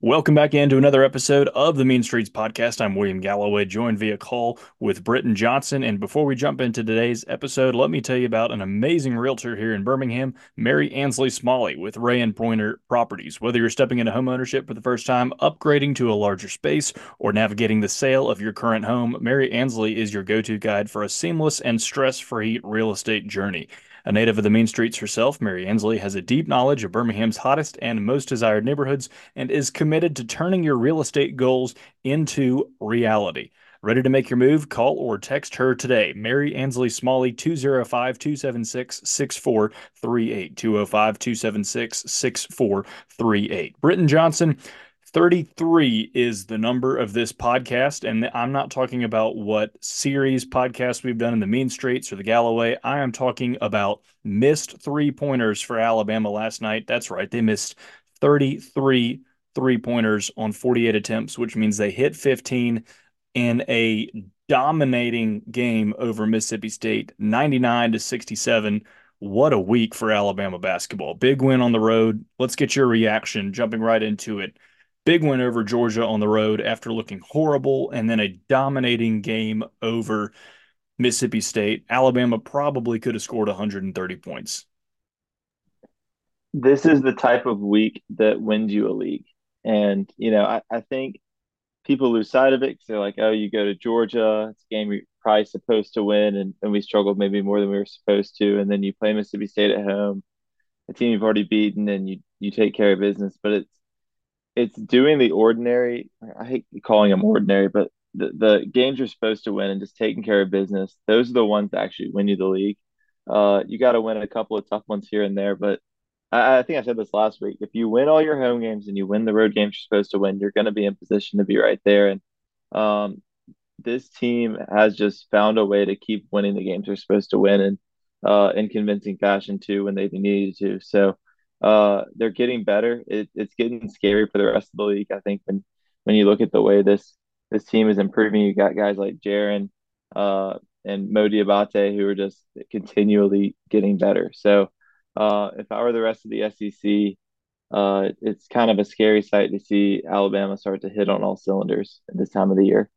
Welcome back into another episode of the Mean Streets podcast. I'm William Galloway, joined via call with Britton Johnson. And before we jump into today's episode, let me tell you about an amazing realtor here in Birmingham, Mary Ansley Smalley with Ray and Poynor Properties. Whether you're stepping into homeownership for the first time, upgrading to a larger space, or navigating the sale of your current home, Mary Ansley is your go-to guide for a seamless and stress-free real estate journey. A native of the mean streets herself, Mary Ansley has a deep knowledge of Birmingham's hottest and most desired neighborhoods and is committed to turning your real estate goals into reality. Ready to make your move? Call or text her today. Mary Ansley Smalley, 205 276 6438. 205 276 6438. Britton Johnson, 33 is the number of this podcast. And I'm not talking about what series podcast we've done in the Mean Streets or the Galloway. I am talking about missed three pointers for Alabama last night. That's right. They missed 33 three pointers on 48 attempts, which means they hit 15 in a dominating game over Mississippi State, 99 to 67. What a week for Alabama basketball. Big win on the road. Let's get your reaction jumping right into it. Big win over Georgia on the road after looking horrible, and then a dominating game over Mississippi State. Alabama probably could have scored 130 points. This is the type of week that wins you a league. And, you know, I, I think people lose sight of it because they're like, oh, you go to Georgia, it's a game you're probably supposed to win, and, and we struggled maybe more than we were supposed to. And then you play Mississippi State at home, a team you've already beaten, and you you take care of business. But it's it's doing the ordinary. I hate calling them ordinary, but the, the games you're supposed to win and just taking care of business, those are the ones that actually win you the league. Uh, you got to win a couple of tough ones here and there, but I, I, think I said this last week. If you win all your home games and you win the road games you're supposed to win, you're going to be in position to be right there. And um, this team has just found a way to keep winning the games they're supposed to win and uh, in convincing fashion too when they needed to. So uh, they're getting better. It, it's getting scary for the rest of the league. I think when when you look at the way this this team is improving, you got guys like Jarin uh, and Mo Dioubate who are just continually getting better. So uh, if I were the rest of the SEC, uh, it's kind of a scary sight to see Alabama start to hit on all cylinders at this time of the year.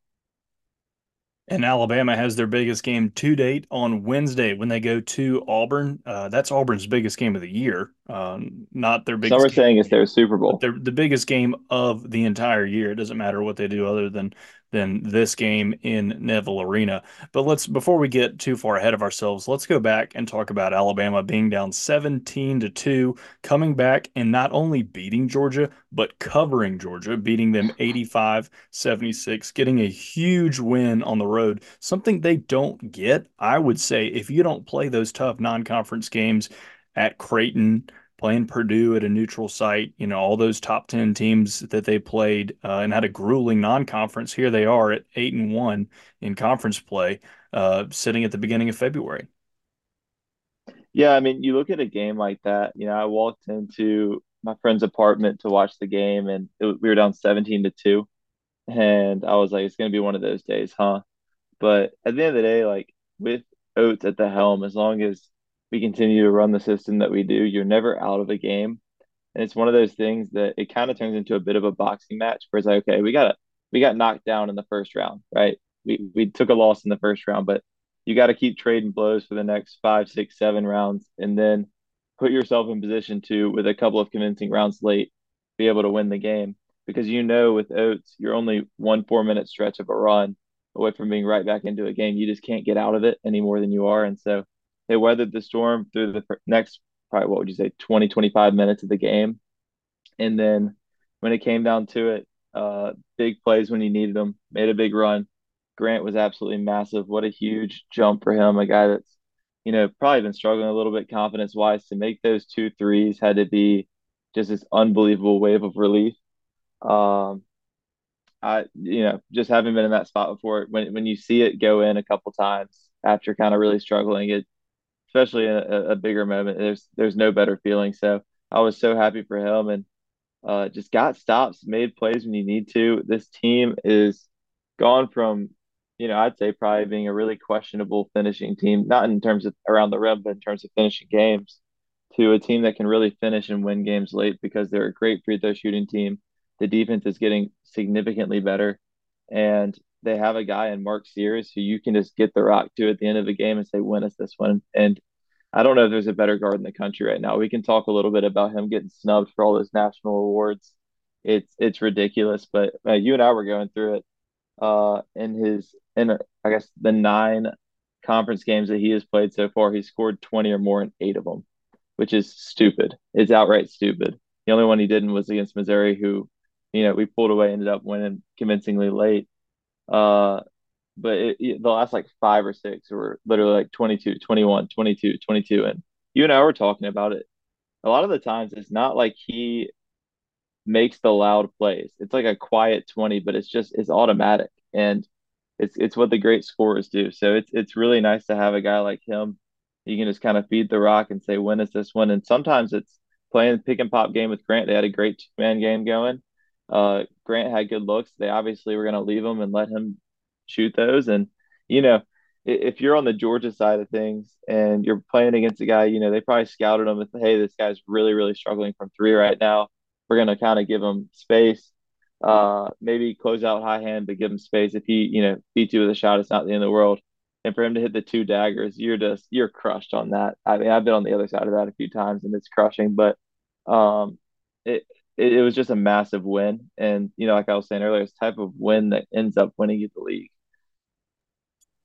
And Alabama has their biggest game to date on Wednesday when they go to Auburn. Uh, that's Auburn's biggest game of the year, um, not their biggest. Some are saying it's their Super Bowl. They're the biggest game of the entire year. It doesn't matter what they do other than than this game in Neville Arena. But let's before we get too far ahead of ourselves, let's go back and talk about Alabama being down 17 to 2, coming back and not only beating Georgia, but covering Georgia, beating them 85-76, getting a huge win on the road. Something they don't get, I would say, if you don't play those tough non-conference games at Creighton, playing Purdue at a neutral site, you know, all those top 10 teams that they played uh, and had a grueling non-conference. Here they are at 8 and 1 in conference play, uh, sitting at the beginning of February. Yeah, I mean, you look at a game like that, you know, I walked into my friend's apartment to watch the game and it, we were down 17 to 2 and I was like it's going to be one of those days, huh? But at the end of the day, like with Oats at the helm, as long as we continue to run the system that we do, you're never out of a game. And it's one of those things that it kind of turns into a bit of a boxing match where it's like, okay, we got we got knocked down in the first round, right? We we took a loss in the first round, but you got to keep trading blows for the next five, six, seven rounds, and then put yourself in position to, with a couple of convincing rounds late, be able to win the game. Because you know, with Oats, you're only one four minute stretch of a run away from being right back into a game. You just can't get out of it any more than you are, and so they weathered the storm through the next probably what would you say 20 25 minutes of the game. And then when it came down to it uh big plays when he needed them made a big run. Grant was absolutely massive. What a huge jump for him a guy that's you know probably been struggling a little bit confidence wise to make those two threes had to be just this unbelievable wave of relief. Um I you know just having been in that spot before when when you see it go in a couple times after kind of really struggling it especially in a, a, bigger moment. There's there's no better feeling. So I was so happy for him and uh, just got stops, made plays when you need to. This team is gone from, you know, I'd say probably being a really questionable finishing team, not in terms of around the rim, but in terms of finishing games, to a team that can really finish and win games late because they're a great free throw shooting team. The defense is getting significantly better, and they have a guy in Mark Sears who you can just get the rock to at the end of the game and say, "Win us this one." And I don't know if there's a better guard in the country right now. We can talk a little bit about him getting snubbed for all those national awards. It's it's ridiculous, but uh, you and I were going through it. Uh, in his in I guess the nine conference games that he has played so far, he scored 20 or more in eight of them, which is stupid. It's outright stupid. The only one he didn't was against Missouri, who, you know, we pulled away, ended up winning convincingly late. Uh, but it, it, the last like five or six were literally like 22, 21, 22, 22. And you and I were talking about it. A lot of the times it's not like he makes the loud plays. It's like a quiet 20, but it's just it's automatic. And it's it's what the great scorers do. So it's it's really nice to have a guy like him. You can just kind of feed the rock and say, when is this one? And sometimes it's playing pick and pop game with Grant. They had a great two man game going. Uh, Grant had good looks. They obviously were going to leave him and let him shoot those. And you know, if you're on the Georgia side of things and you're playing against a guy, you know, they probably scouted him and hey, this guy's really really struggling from three right now. We're going to kind of give him space uh, maybe close out high hand, but give him space. If he, you know, beats you with a shot, it's not the end of the world. And for him to hit the two daggers, you're just you're crushed on that. I mean, I've been on the other side of that a few times, and it's crushing. But um, it, it it was just a massive win, and you know, like I was saying earlier, it's type of win that ends up winning you the league.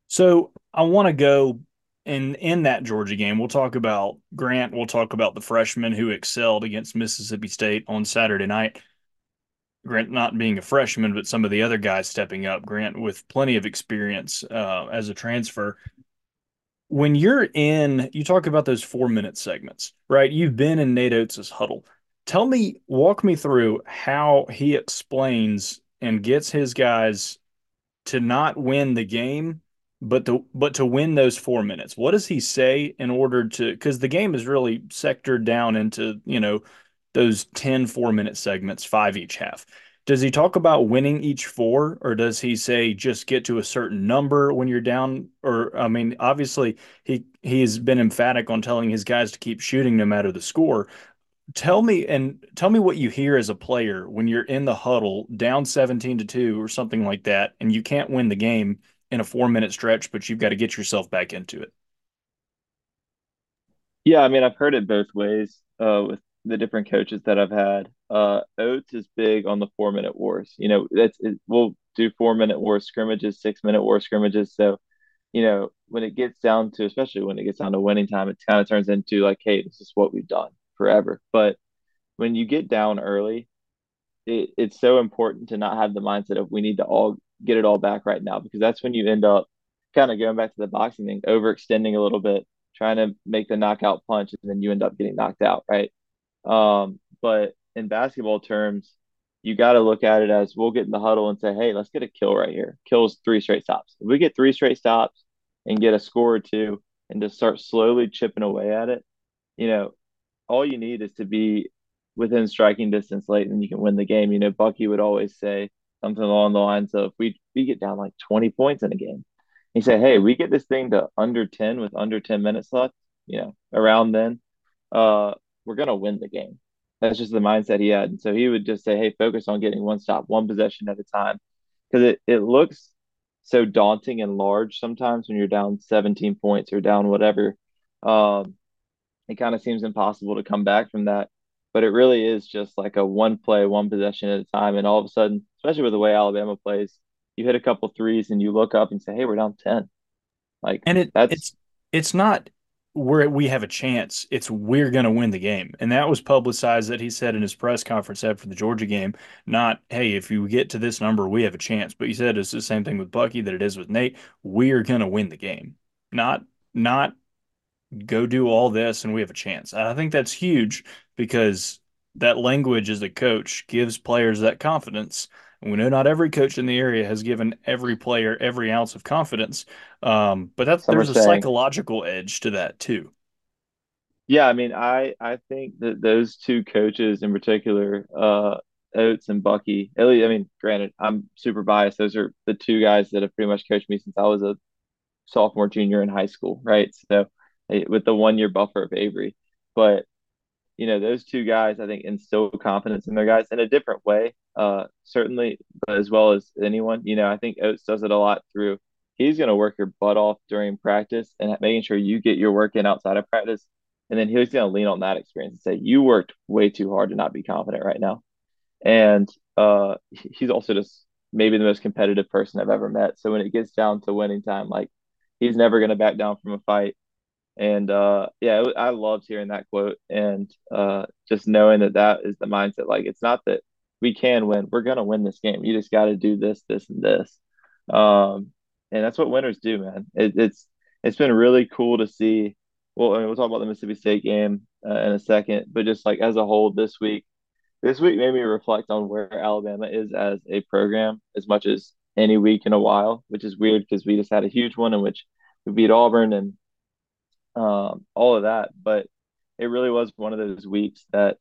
So I want to go in in that Georgia game. We'll talk about Grant. We'll talk about the freshman who excelled against Mississippi State on Saturday night. Grant not being a freshman, but some of the other guys stepping up. Grant with plenty of experience uh, as a transfer. When you're in, you talk about those four minute segments, right? You've been in Nate Oats' huddle. Tell me, walk me through how he explains and gets his guys to not win the game, but to but to win those four minutes. What does he say in order to? Because the game is really sectored down into you know those 10 four minute segments, five each half. Does he talk about winning each four, or does he say just get to a certain number when you're down? Or I mean, obviously he he's been emphatic on telling his guys to keep shooting no matter the score. Tell me and tell me what you hear as a player when you're in the huddle down 17 to 2 or something like that, and you can't win the game in a four minute stretch, but you've got to get yourself back into it. Yeah, I mean, I've heard it both ways uh, with the different coaches that I've had. Uh, Oats is big on the four minute wars. You know, that's it, we'll do four minute war scrimmages, six minute war scrimmages. So, you know, when it gets down to, especially when it gets down to winning time, it kind of turns into like, hey, this is what we've done forever. But when you get down early, it, it's so important to not have the mindset of we need to all get it all back right now because that's when you end up kind of going back to the boxing thing, overextending a little bit, trying to make the knockout punch, and then you end up getting knocked out, right? Um, but in basketball terms, you got to look at it as we'll get in the huddle and say, hey, let's get a kill right here. Kills three straight stops. If we get three straight stops and get a score or two and just start slowly chipping away at it, you know, all you need is to be within striking distance late and you can win the game. You know, Bucky would always say something along the lines of we we get down like 20 points in a game. He said, Hey, we get this thing to under 10 with under 10 minutes left, you know, around then. Uh, we're to win the game. That's just the mindset he had. And so he would just say, hey, focus on getting one stop, one possession at a time. Because it, it looks so daunting and large sometimes when you're down 17 points or down whatever. Um, it kind of seems impossible to come back from that. But it really is just like a one play, one possession at a time. And all of a sudden, especially with the way Alabama plays, you hit a couple threes and you look up and say, hey, we're down 10. Like, and it, that's, it's, it's not we're we have a chance. It's we're going to win the game, and that was publicized. That he said in his press conference after the Georgia game, not hey, if you get to this number, we have a chance. But he said it's the same thing with Bucky that it is with Nate. We're going to win the game, not not go do all this and we have a chance. I think that's huge because that language as a coach gives players that confidence we know not every coach in the area has given every player every ounce of confidence, um, but that's there's a saying, psychological edge to that too. Yeah, I mean, I I think that those two coaches in particular, uh, Oats and Bucky. At least, I mean, granted, I'm super biased. Those are the two guys that have pretty much coached me since I was a sophomore, junior in high school, right? So, with the one year buffer of Avery, but you know, those two guys, I think, instill confidence in their guys in a different way. uh, certainly, but as well as anyone. You know, I think Oats does it a lot through he's going to work your butt off during practice and making sure you get your work in outside of practice. And then he's going to lean on that experience and say, you worked way too hard to not be confident right now. And uh, he's also just maybe the most competitive person I've ever met. So when it gets down to winning time, like he's never going to back down from a fight. And uh, yeah, I loved hearing that quote and uh, just knowing that that is the mindset. Like it's not that we can win; we're going to win this game. You just got to do this, this, and this. Um, and that's what winners do, man. It, it's it's been really cool to see. Well, I mean, we'll talk about the Mississippi State game uh, in a second, but just like as a whole, this week, this week made me reflect on where Alabama is as a program as much as any week in a while, which is weird because we just had a huge one in which we beat Auburn and um, all of that. But it really was one of those weeks that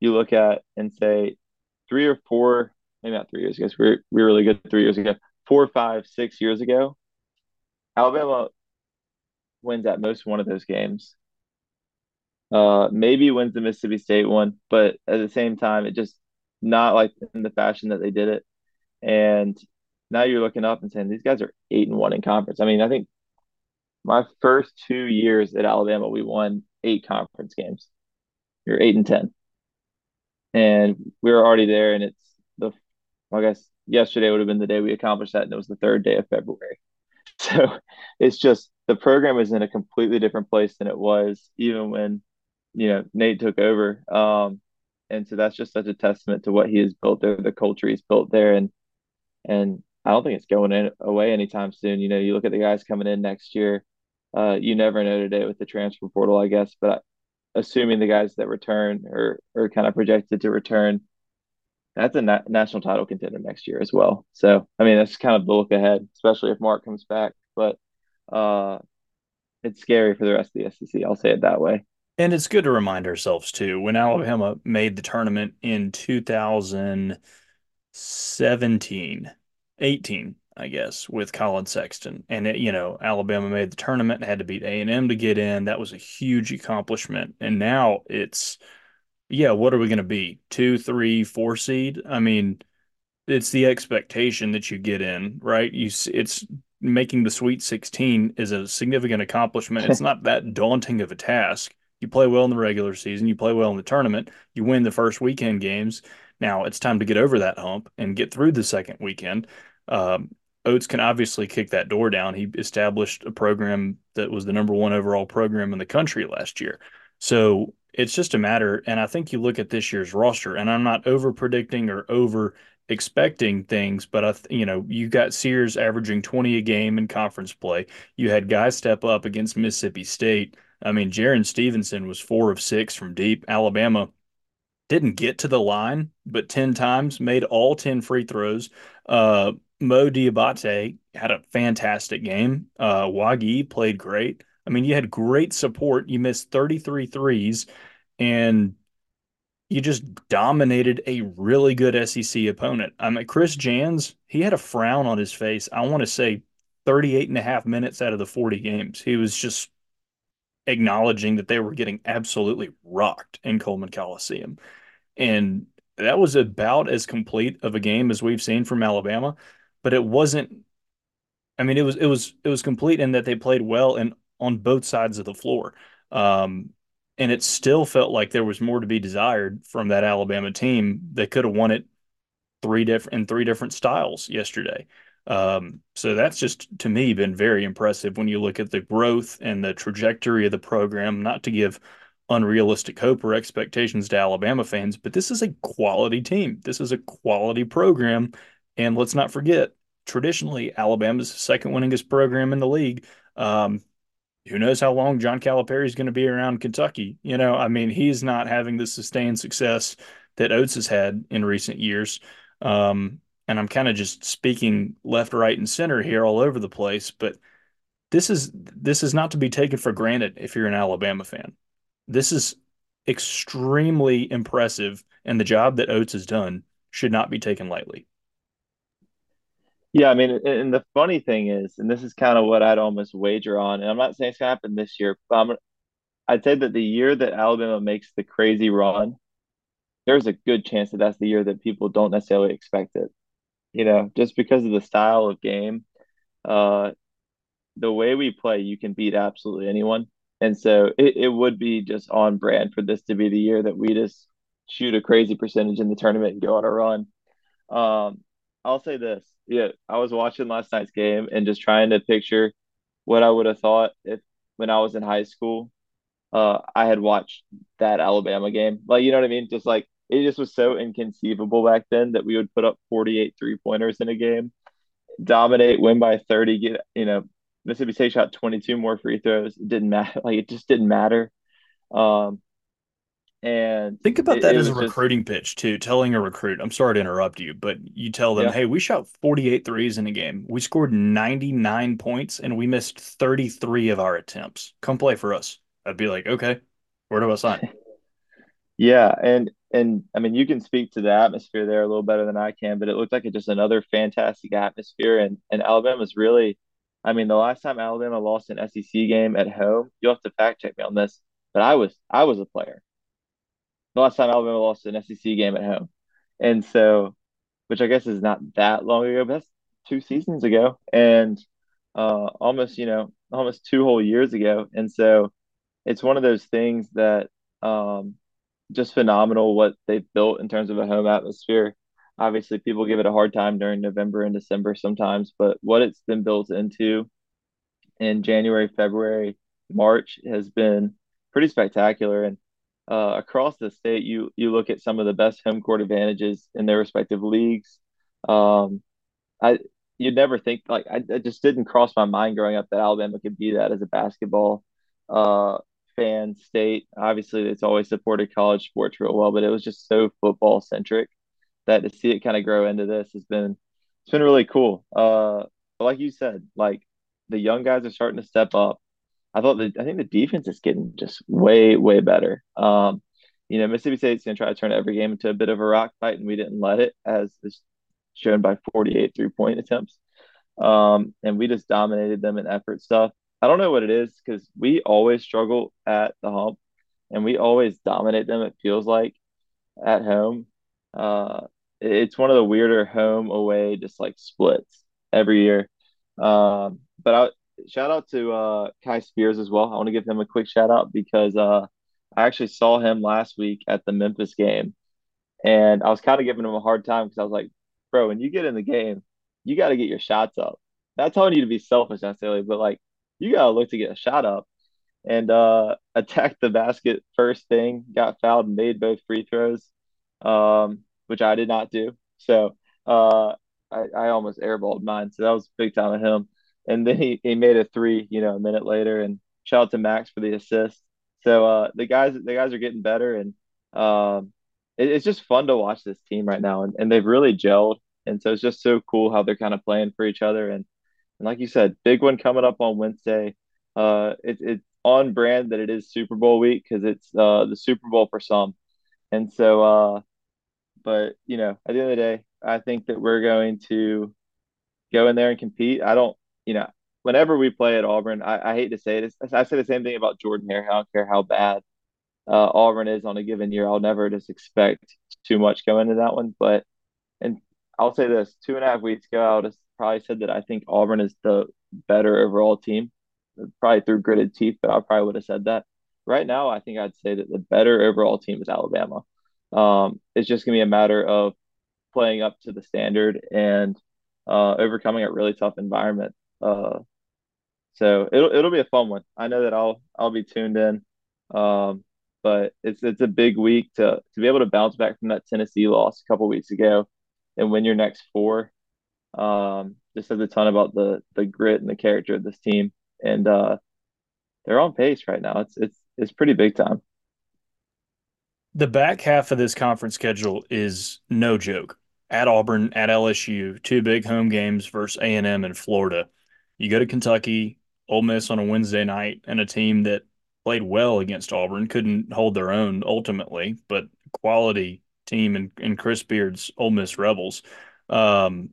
you look at and say three or four, maybe not three years ago. We were, we were really good three years ago four, five, six years ago, Alabama wins at most one of those games. Uh, maybe wins the Mississippi State one, but at the same time, it just not like in the fashion that they did it. And now you're looking up and saying these guys are eight and one in conference. I mean, I think my first two years at Alabama, we won eight conference games. You're eight and ten, and we were already there. And it's the, I guess, yesterday would have been the day we accomplished that, and it was the third day of February. So it's just the program is in a completely different place than it was even when you know Nate took over. Um, and so that's just such a testament to what he has built there, the culture he's built there, and and I don't think it's going in, away anytime soon. You know, you look at the guys coming in next year. Uh, you never know today with the transfer portal, I guess, but assuming the guys that return or are kind of projected to return that's a na- national title contender next year as well. So, I mean, that's kind of the look ahead, especially if Mark comes back. But uh, it's scary for the rest of the SEC. I'll say it that way. And it's good to remind ourselves too. When Alabama made the tournament in 2017, 18, I guess, with Collin Sexton, and it, you know, Alabama made the tournament, had to beat A and M to get in. That was a huge accomplishment. And now it's yeah, what are we going to be? Two, three, four seed? I mean, it's the expectation that you get in, right? You, it's making the Sweet 16 is a significant accomplishment. It's not that daunting of a task. You play well in the regular season, you play well in the tournament, you win the first weekend games. Now it's time to get over that hump and get through the second weekend. Um, Oats can obviously kick that door down. He established a program that was the number one overall program in the country last year. So it's just a matter, and I think you look at this year's roster, and I'm not over predicting or over expecting things, but I, you know, you got Sears averaging 20 a game in conference play. You had guys step up against Mississippi State. I mean, Jarin Stevenson was four of six from deep. Alabama didn't get to the line, but 10 times made all 10 free throws. Uh, Mo Dioubate had a fantastic game. Uh, Wague played great. I mean, you had great support. You missed 33 threes and you just dominated a really good SEC opponent. I mean, Chris Jans, he had a frown on his face. I want to say 38 and a half minutes out of the 40 games. He was just acknowledging that they were getting absolutely rocked in Coleman Coliseum. And that was about as complete of a game as we've seen from Alabama, but it wasn't I mean, it was it was it was complete in that they played well and on both sides of the floor. Um, and it still felt like there was more to be desired from that Alabama team. They could have won it three different in three different styles yesterday. Um, so that's just to me been very impressive when you look at the growth and the trajectory of the program. Not to give unrealistic hope or expectations to Alabama fans, but this is a quality team. This is a quality program, and let's not forget traditionally Alabama's second winningest program in the league. Um, who knows how long John Calipari is going to be around Kentucky? You know, I mean, he's not having the sustained success that Oats has had in recent years. Um, and I'm kind of just speaking left, right, and center here all over the place, but this is this is not to be taken for granted if you're an Alabama fan. This is extremely impressive, and the job that Oats has done should not be taken lightly. Yeah, I mean, and the funny thing is, and this is kind of what I'd almost wager on, and I'm not saying it's gonna happen this year, but I'm, I'd say that the year that Alabama makes the crazy run there's a good chance that that's the year that people don't necessarily expect it. You know, just because of the style of game, uh, the way we play, you can beat absolutely anyone. And so it, it would be just on brand for this to be the year that we just shoot a crazy percentage in the tournament and go on a run. Um, I'll say this. Yeah, I was watching last night's game and just trying to picture what I would have thought if when I was in high school, uh, I had watched that Alabama game. Like, you know what I mean? Just like it just was so inconceivable back then that we would put up 48 three pointers in a game, dominate, win by 30, get, you know, Mississippi State shot 22 more free throws. It didn't matter. Like, it just didn't matter. Um, and Think about it, that it as a was just, recruiting pitch too. Telling a recruit, I'm sorry to interrupt you, but you tell them, yeah. "Hey, we shot 48 threes in a game. We scored 99 points and we missed 33 of our attempts. Come play for us." I'd be like, "Okay, where do I sign?" Yeah, and and I mean you can speak to the atmosphere there a little better than I can, but it looked like it just another fantastic atmosphere and and Alabama's really I mean the last time Alabama lost an SEC game at home, you'll have to fact check me on this, but I was I was a player. The last time Alabama lost an SEC game at home. And so which I guess is not that long ago, but that's two seasons ago and uh almost, you know, almost two whole years ago. And so it's one of those things that um just phenomenal what they've built in terms of a home atmosphere. Obviously, people give it a hard time during November and December sometimes, but what it's been built into in January, February, March has been pretty spectacular. And uh, across the state, you you look at some of the best home court advantages in their respective leagues. Um, I you'd never think like I it just didn't cross my mind growing up that Alabama could be that as a basketball uh fan state. Obviously, it's always supported college sports real well, but it was just so football centric that to see it kind of grow into this has been it's been really cool. Uh, but like you said, like the young guys are starting to step up. I thought that I think the defense is getting just way way better. Um, you know, Mississippi State's gonna try to turn every game into a bit of a rock fight, and we didn't let it, as is shown by 48 three point attempts. Um, and we just dominated them in effort stuff. I don't know what it is because we always struggle at the hump and we always dominate them, it feels like at home. Uh, it's one of the weirder home away just like splits every year. Um, but I shout out to uh, Kai Spears as well. I want to give him a quick shout out because uh, I actually saw him last week at the Memphis game and I was kind of giving him a hard time because I was like, bro, when you get in the game, you got to get your shots up. Not telling you to be selfish necessarily, but like you got to look to get a shot up and uh, attacked the basket first thing, got fouled and made both free throws, um, which I did not do. So uh, I, I almost airballed mine. So that was big time of him. And then he, he made a three, you know, a minute later. And shout out to Max for the assist. So uh, the guys the guys are getting better, and um, it, it's just fun to watch this team right now, and, and they've really gelled. And so it's just so cool how they're kind of playing for each other. And, and like you said, big one coming up on Wednesday. Uh, it, it's on brand that it is Super Bowl week because it's uh, the Super Bowl for some. And so, uh, but you know, at the end of the day, I think that we're going to go in there and compete. I don't, you know, whenever we play at Auburn, I, I hate to say this. I say the same thing about Jordan Hare. I don't care how bad uh, Auburn is on a given year. I'll never just expect too much going into that one. But and I'll say this: two and a half weeks ago, I would have probably said that I think Auburn is the better overall team, probably through gritted teeth. But I probably would have said that. Right now, I think I'd say that the better overall team is Alabama. Um, it's just gonna be a matter of playing up to the standard and uh, overcoming a really tough environment. Uh, so it'll it'll be a fun one. I know that I'll I'll be tuned in. Um, but it's it's a big week to to be able to bounce back from that Tennessee loss a couple weeks ago and win your next four. Um, just says a ton about the the grit and the character of this team, and uh, they're on pace right now. It's it's it's pretty big time. The back half of this conference schedule is no joke. At Auburn, at LSU, two big home games versus A&M and Florida. You go to Kentucky, Ole Miss on a Wednesday night, and a team that played well against Auburn, couldn't hold their own ultimately, but quality team in, in Chris Beard's Ole Miss Rebels. Um,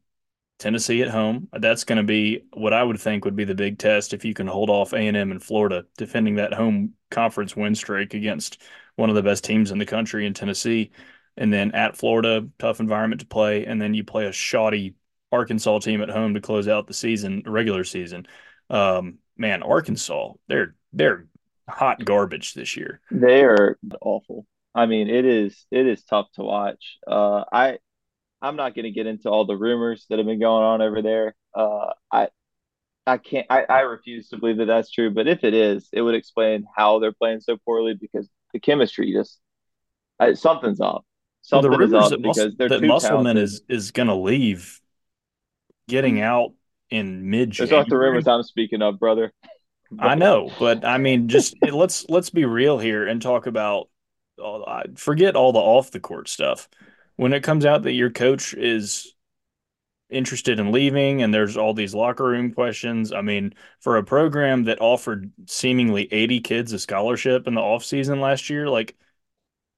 Tennessee at home. That's going to be what I would think would be the big test if you can hold off A&M and Florida, defending that home conference win streak against one of the best teams in the country in Tennessee. and then at Florida, tough environment to play, and then you play a shoddy Arkansas team at home to close out the season, regular season. Um, man, Arkansas, they're they're hot garbage this year. They are awful. I mean, it is it is tough to watch. Uh, I I'm not going to get into all the rumors that have been going on over there. Uh, I I can't. I, I refuse to believe that that's true. But if it is, it would explain how they're playing so poorly because the chemistry just I, something's off. Something well, the is up that because Mus- that Musselman talented. is is going to leave, getting hmm. out in mid Those aren't the January. rumors I'm speaking of, brother. I know, but I mean, just let's let's be real here and talk about. all- I- Forget all the off the court stuff. When it comes out that your coach is interested in leaving and there's all these locker room questions. I mean, for a program that offered seemingly 80 kids a scholarship in the offseason last year, like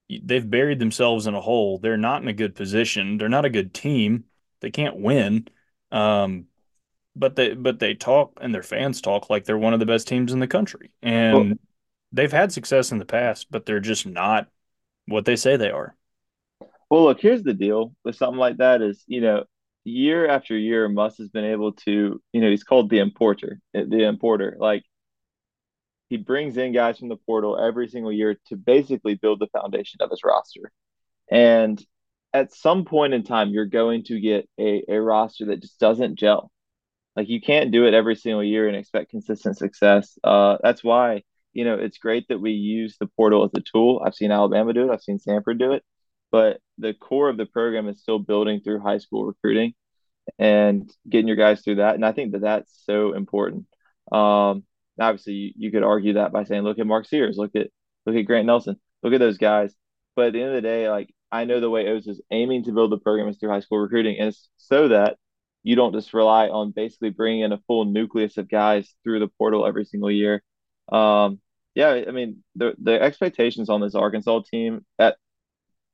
they've buried themselves in a hole. They're not in a good position. They're not a good team. They can't win. Um, but they but they talk and their fans talk like they're one of the best teams in the country. well, And they've had success in the past, but they're just not what they say they are. well, look. Here's the deal with something like that is you know year after year, Muss has been able to you know he's called the importer, the importer. Like he brings in guys from the portal every single year to basically build the foundation of his roster. And at some point in time, you're going to get a, a roster that just doesn't gel. Like you can't do it every single year and expect consistent success. Uh, that's why you know it's great that we use the portal as a tool. I've seen Alabama do it. I've seen Samford do it. But the core of the program is still building through high school recruiting and getting your guys through that. And I think that that's so important. Um, obviously, you, you could argue that by saying, look at Mark Sears, look at look at Grant Nelson, look at those guys. But at the end of the day, like I know the way O's is aiming to build the program is through high school recruiting, and it's so that you don't just rely on basically bringing in a full nucleus of guys through the portal every single year. Um, yeah, I mean the the expectations on this Arkansas team at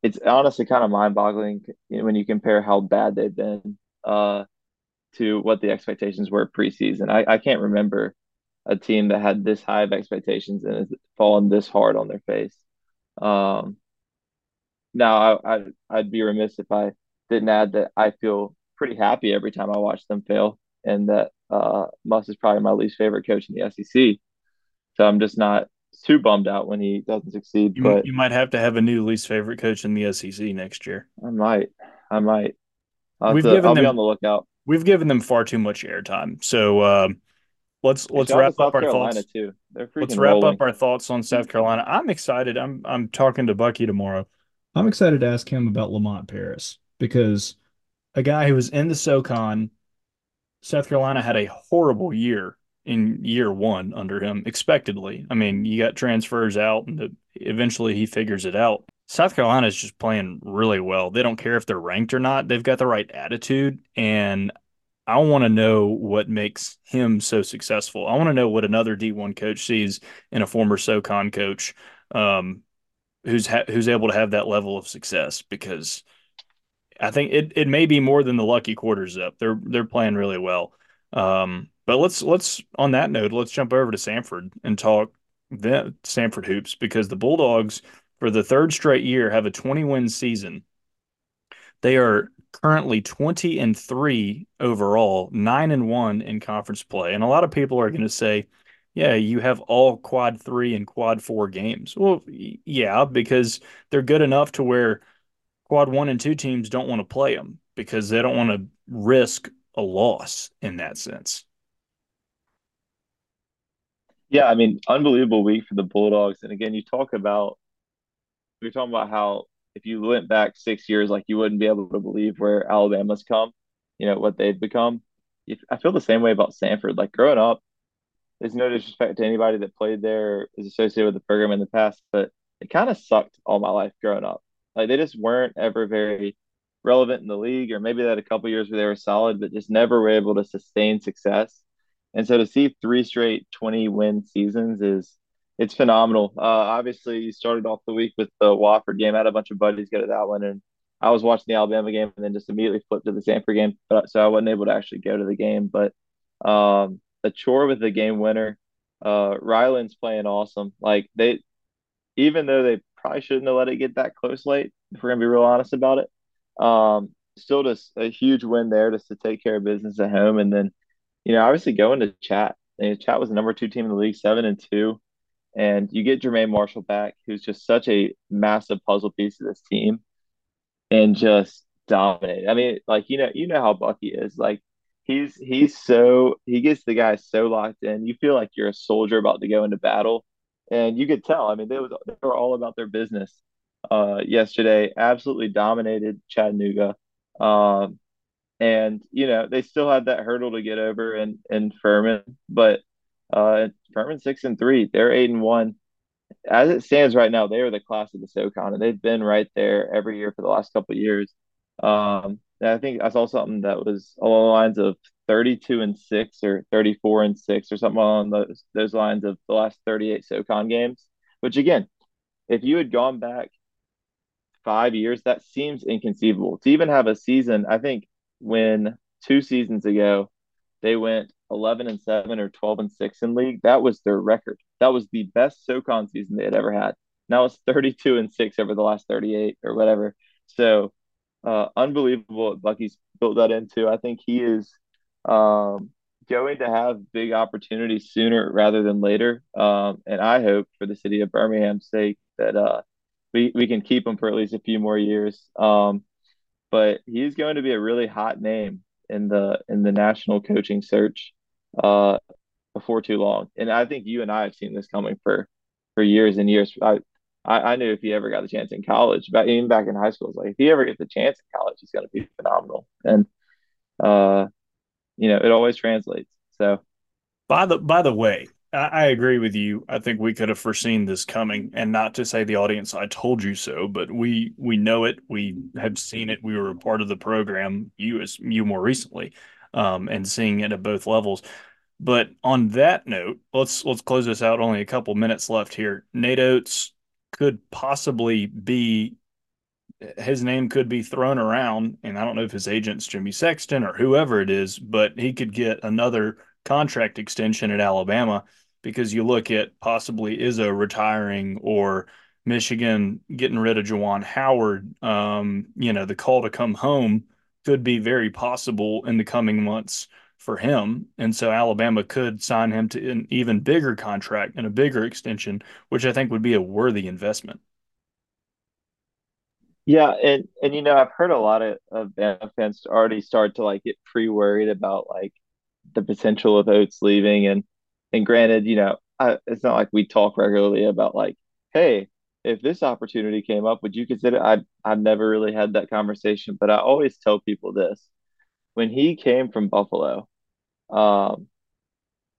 it's honestly kind of mind-boggling when you compare how bad they've been uh, to what the expectations were preseason. I, I can't remember a team that had this high of expectations and has fallen this hard on their face. Um, now, I, I I'd be remiss if I didn't add that I feel pretty happy every time I watch them fail, and that uh, Muss is probably my least favorite coach in the SEC. So I'm just not too bummed out when he doesn't succeed, You but you might have to have a new least favorite coach in the SEC next year. I might, I might. I'll, We've to, given I'll be on them the lookout. we've given them far too much airtime. So um, let's let's shout wrap up our Carolina thoughts. too. Let's wrap up our thoughts on South Carolina. I'm excited. I'm I'm talking to Bucky tomorrow. I'm excited to ask him about Lamont Paris because a guy who was in the SoCon, South Carolina had a horrible year in year one under him, expectedly. I mean, you got transfers out, and eventually he figures it out. South Carolina is just playing really well. They don't care if they're ranked or not. They've got the right attitude, and I want to know what makes him so successful. I want to know what another D1 coach sees in a former SoCon coach um, who's ha- who's able to have that level of success because I think it, it may be more than the lucky quarters up. They're they're playing really well. Um, but let's let's on that note, let's jump over to Samford and talk the Samford hoops because the Bulldogs for the third straight year have a 20 win season. They are currently 20 and 3 overall, 9 and 1 in conference play. And a lot of people are going to say, yeah, you have all quad 3 and quad 4 games. Well, yeah, because they're good enough to where quad 1 and 2 teams don't want to play them because they don't want to risk a loss in that sense. Yeah, I mean, unbelievable week for the Bulldogs. And again, you talk about you're talking about how if you went back six years, like you wouldn't be able to believe where Alabama's come, you know, what they've become. I feel the same way about Samford. Like growing up, there's no disrespect to anybody that played there is associated with the program in the past, but it kind of sucked all my life growing up. Like they just weren't ever very relevant in the league, or maybe had a couple years where they were solid, but just never were able to sustain success. And so to see three straight 20 win seasons is it's phenomenal. Uh, obviously, you started off the week with the Wofford game. I had a bunch of buddies go to that one, and I was watching the Alabama game and then just immediately flipped to the Samford game, but, so I wasn't able to actually go to the game. But um, Achor with the game winner. Uh, Rylan's playing awesome. Like they, even though they probably shouldn't have let it get that close late, if we're gonna be real honest about it. Um, still just a huge win there just to take care of business at home. And then, you know, obviously going to chat. And chat was the number two team in the league, seven and two. And you get Jermaine Marshall back, who's just such a massive puzzle piece of this team and just dominate. I mean, like you know, you know how Bucky is. Like he's he's so he gets the guys so locked in. You feel like you're a soldier about to go into battle, and you could tell. I mean, they was they were all about their business. Uh, yesterday, absolutely dominated Chattanooga. Um, and you know they still had that hurdle to get over in in Furman, but uh, Furman six and three, they're eight and one. As it stands right now, they are the class of the SoCon, and they've been right there every year for the last couple years. Um, I think I saw something that was along the lines of 32 and six or 34 and six or something along those those lines of the last 38 SoCon games. Which again, if you had gone back five years, that seems inconceivable to even have a season. I think when two seasons ago they went 11 and 7 or 12 and 6 in league that was their record that was the best socon season they had ever had now it's 32 and 6 over the last 38 or whatever so uh, unbelievable bucky's built that into i think he is um, going to have big opportunities sooner rather than later um, and i hope for the city of birmingham's sake that uh, we, we can keep him for at least a few more years um, but he's going to be a really hot name in the in the national coaching search uh, before too long. And I think you and I have seen this coming for for years and years. I I, I knew if he ever got the chance in college, but even back in high school, it's like if he ever gets the chance in college, he's going to be phenomenal. And uh, you know, it always translates. So, by the by the way, I agree with you. I think we could have foreseen this coming, and not to say the audience "I told you so," but we we know it. We have seen it. We were a part of the program. You as you more recently, um, and seeing it at both levels. But on that note, let's let's close this out. Only a couple minutes left here. Nate Oats could possibly be his name could be thrown around, and I don't know if his agent's Jimmy Sexton or whoever it is, but he could get another contract extension at Alabama because you look at possibly Izzo retiring or Michigan getting rid of Juwan Howard. Um, you know, the call to come home could be very possible in the coming months for him. And so Alabama could sign him to an even bigger contract and a bigger extension, which I think would be a worthy investment. Yeah, and and you know, I've heard a lot of, of fans already start to like get pre-worried about like the potential of Oats leaving and and granted, you know, I, it's not like we talk regularly about like, hey, if this opportunity came up, would you consider? I I've never really had that conversation, but I always tell people this: when he came from Buffalo, um,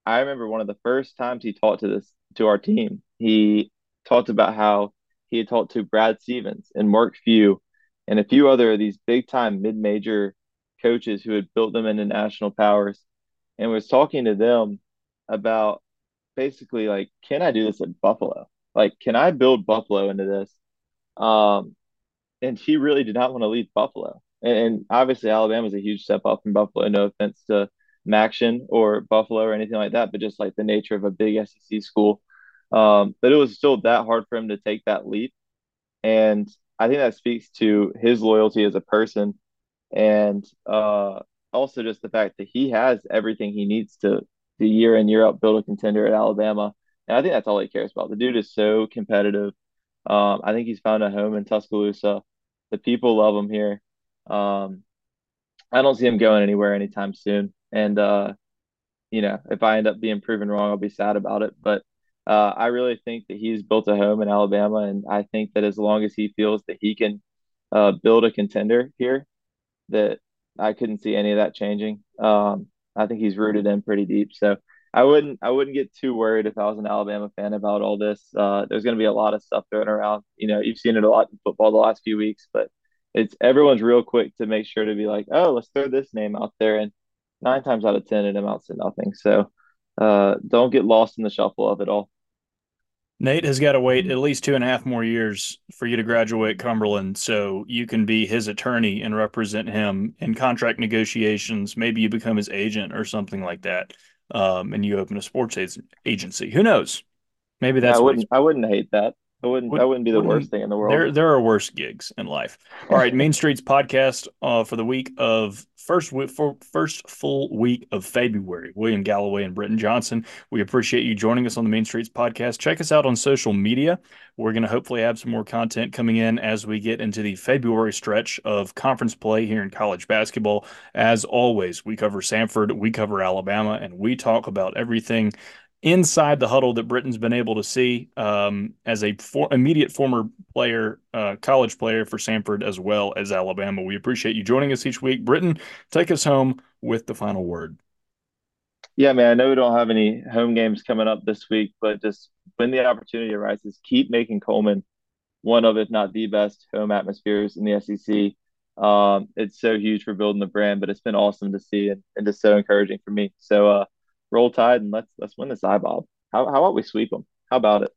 I remember one of the first times he talked to this to our team. He talked about how he had talked to Brad Stevens and Mark Few and a few other of these big time mid major coaches who had built them into national powers and was talking to them about basically like, can I do this at Buffalo? Like, can I build Buffalo into this? Um, and he really did not want to leave Buffalo. And, and obviously, Alabama is a huge step up from Buffalo. No offense to MACtion or Buffalo or anything like that, but just like the nature of a big SEC school. Um, but it was still that hard for him to take that leap. And I think that speaks to his loyalty as a person and uh, also just the fact that he has everything he needs to the year in year out build a contender at Alabama. And I think that's all he cares about. The dude is so competitive. Um, I think he's found a home in Tuscaloosa. The people love him here. Um, I don't see him going anywhere anytime soon. And uh, you know, if I end up being proven wrong, I'll be sad about it. But uh, I really think that he's built a home in Alabama, and I think that as long as he feels that he can uh, build a contender here, that I couldn't see any of that changing. Um, I think he's rooted in pretty deep. So I wouldn't I wouldn't get too worried if I was an Alabama fan about all this. Uh, there's going to be a lot of stuff thrown around. You know, you've seen it a lot in football the last few weeks, but it's everyone's real quick to make sure to be like, oh, let's throw this name out there, and nine times out of ten it amounts to nothing. So uh, don't get lost in the shuffle of it all. Nate has got to wait at least two and a half more years for you to graduate Cumberland so you can be his attorney and represent him in contract negotiations. Maybe you become his agent or something like that. Um, and you open a sports agency. Who knows? Maybe that's I wouldn't I wouldn't hate that. That wouldn't that wouldn't be the worst thing in the world. There there are worse gigs in life. All right, Mean Streets podcast uh, for the week of first for first full week of February. William Galloway and Britton Johnson. We appreciate you joining us on the Mean Streets podcast. Check us out on social media. We're going to hopefully have some more content coming in as we get into the February stretch of conference play here in college basketball. As always, we cover Samford, we cover Alabama, and we talk about everything inside the huddle that Britton's been able to see um, as a for, immediate former player, uh, college player for Samford as well as Alabama. We appreciate you joining us each week. Britton, take us home with the final word. Yeah, man, I know we don't have any home games coming up this week, but just when the opportunity arises, keep making Coleman one of, if not the best home atmospheres in the SEC. Um, it's so huge for building the brand, but it's been awesome to see and, and just so encouraging for me. So, uh, roll tide and let's let's win this IBOB. How how about we sweep them? How about it?